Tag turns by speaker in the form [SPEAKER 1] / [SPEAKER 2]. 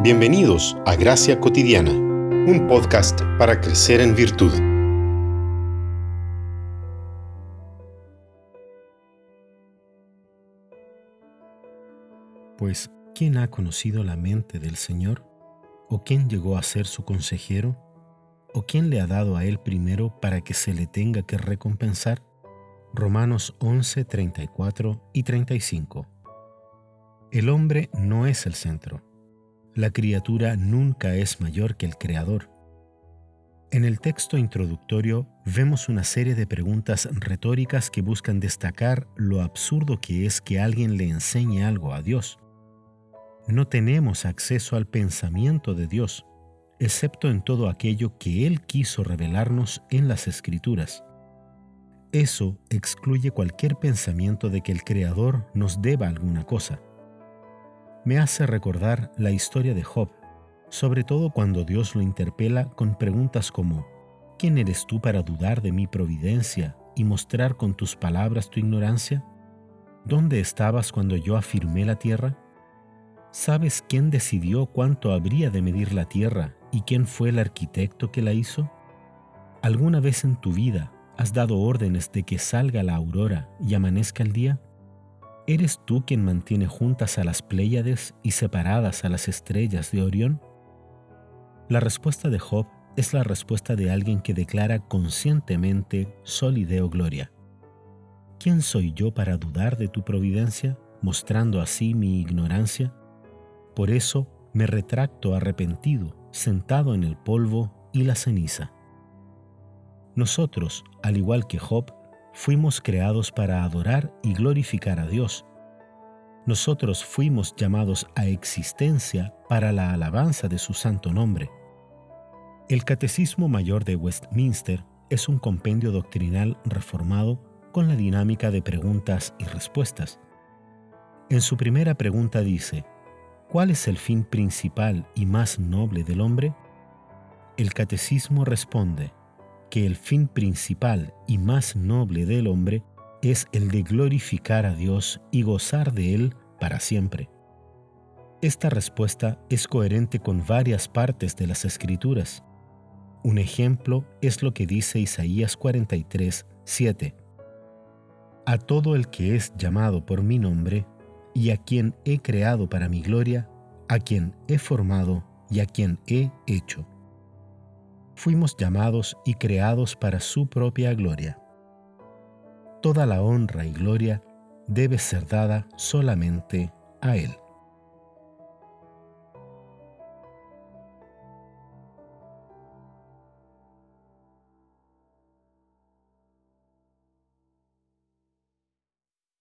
[SPEAKER 1] Bienvenidos a Gracia Cotidiana, un podcast para crecer en virtud.
[SPEAKER 2] Pues, ¿quién ha conocido la mente del Señor? ¿O quién llegó a ser su consejero? ¿O quién le ha dado a él primero para que se le tenga que recompensar? Romanos 11, 34 y 35. El hombre no es el centro. La criatura nunca es mayor que el creador. En el texto introductorio vemos una serie de preguntas retóricas que buscan destacar lo absurdo que es que alguien le enseñe algo a Dios. No tenemos acceso al pensamiento de Dios, excepto en todo aquello que Él quiso revelarnos en las Escrituras. Eso excluye cualquier pensamiento de que el Creador nos deba alguna cosa me hace recordar la historia de Job, sobre todo cuando Dios lo interpela con preguntas como, ¿quién eres tú para dudar de mi providencia y mostrar con tus palabras tu ignorancia? ¿Dónde estabas cuando yo afirmé la tierra? ¿Sabes quién decidió cuánto habría de medir la tierra y quién fue el arquitecto que la hizo? ¿Alguna vez en tu vida has dado órdenes de que salga la aurora y amanezca el día? ¿Eres tú quien mantiene juntas a las Pléyades y separadas a las estrellas de Orión? La respuesta de Job es la respuesta de alguien que declara conscientemente solideo gloria. ¿Quién soy yo para dudar de tu providencia, mostrando así mi ignorancia? Por eso me retracto arrepentido, sentado en el polvo y la ceniza. Nosotros, al igual que Job, fuimos creados para adorar y glorificar a Dios. Nosotros fuimos llamados a existencia para la alabanza de su santo nombre. El Catecismo Mayor de Westminster es un compendio doctrinal reformado con la dinámica de preguntas y respuestas. En su primera pregunta dice, ¿cuál es el fin principal y más noble del hombre? El catecismo responde, que el fin principal y más noble del hombre es el de glorificar a Dios y gozar de Él para siempre. Esta respuesta es coherente con varias partes de las Escrituras. Un ejemplo es lo que dice Isaías 43, 7. A todo el que es llamado por mi nombre, y a quien he creado para mi gloria, a quien he formado y a quien he hecho fuimos llamados y creados para su propia gloria. Toda la honra y gloria debe ser dada solamente a Él.